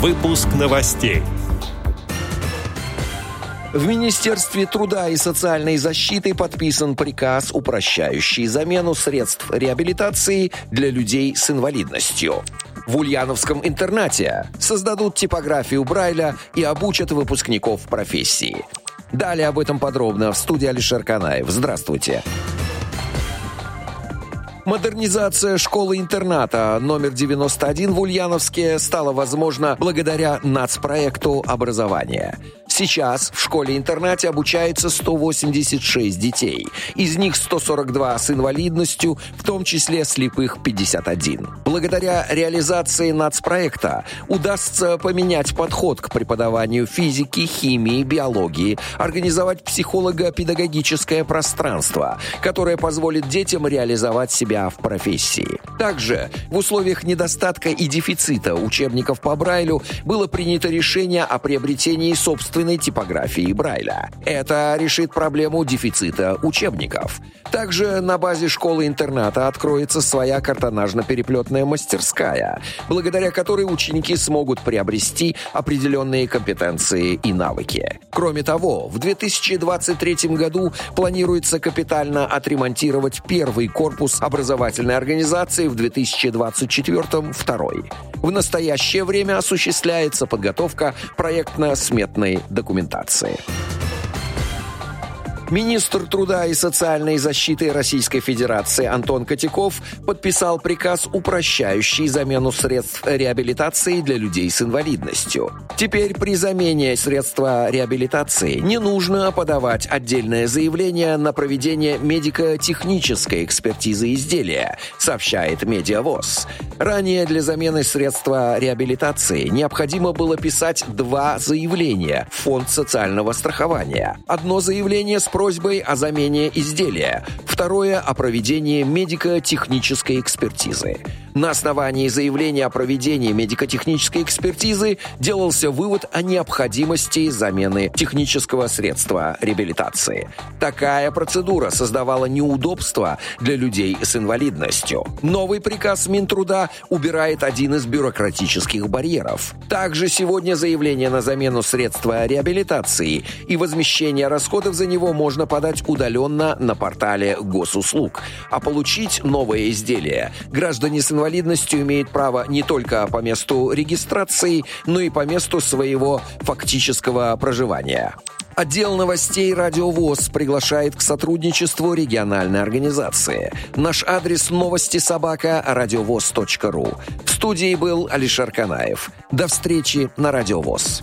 Выпуск новостей. В Министерстве труда и социальной защиты подписан приказ, упрощающий замену средств реабилитации для людей с инвалидностью. В Ульяновском интернате создадут типографию Брайля и обучат выпускников профессии. Далее об этом подробно в студии Алишер Канаев. Здравствуйте. Модернизация школы-интерната номер 91 в Ульяновске стала возможна благодаря нацпроекту образования. Сейчас в школе-интернате обучается 186 детей. Из них 142 с инвалидностью, в том числе слепых 51. Благодаря реализации нацпроекта удастся поменять подход к преподаванию физики, химии, биологии, организовать психолого-педагогическое пространство, которое позволит детям реализовать себя в профессии. Также в условиях недостатка и дефицита учебников по Брайлю было принято решение о приобретении собственной типографии Брайля. Это решит проблему дефицита учебников. Также на базе школы-интерната откроется своя картонажно-переплетная мастерская, благодаря которой ученики смогут приобрести определенные компетенции и навыки. Кроме того, в 2023 году планируется капитально отремонтировать первый корпус образовательной организации, в 2024 – второй. В настоящее время осуществляется подготовка проектно-сметной документации. Министр труда и социальной защиты Российской Федерации Антон Котяков подписал приказ, упрощающий замену средств реабилитации для людей с инвалидностью. Теперь при замене средства реабилитации не нужно подавать отдельное заявление на проведение медико-технической экспертизы изделия, сообщает Медиавоз. Ранее для замены средства реабилитации необходимо было писать два заявления в Фонд социального страхования. Одно заявление с просьбой о замене изделия, второе – о проведении медико-технической экспертизы. На основании заявления о проведении медико-технической экспертизы делался вывод о необходимости замены технического средства реабилитации. Такая процедура создавала неудобства для людей с инвалидностью. Новый приказ Минтруда убирает один из бюрократических барьеров. Также сегодня заявление на замену средства реабилитации и возмещение расходов за него можно подать удаленно на портале госуслуг. А получить новое изделие граждане с инвалидностью имеют право не только по месту регистрации, но и по месту своего фактического проживания. Отдел новостей «Радиовоз» приглашает к сотрудничеству региональной организации. Наш адрес новости собака радиовоз.ру. В студии был Алишер Канаев. До встречи на «Радиовоз».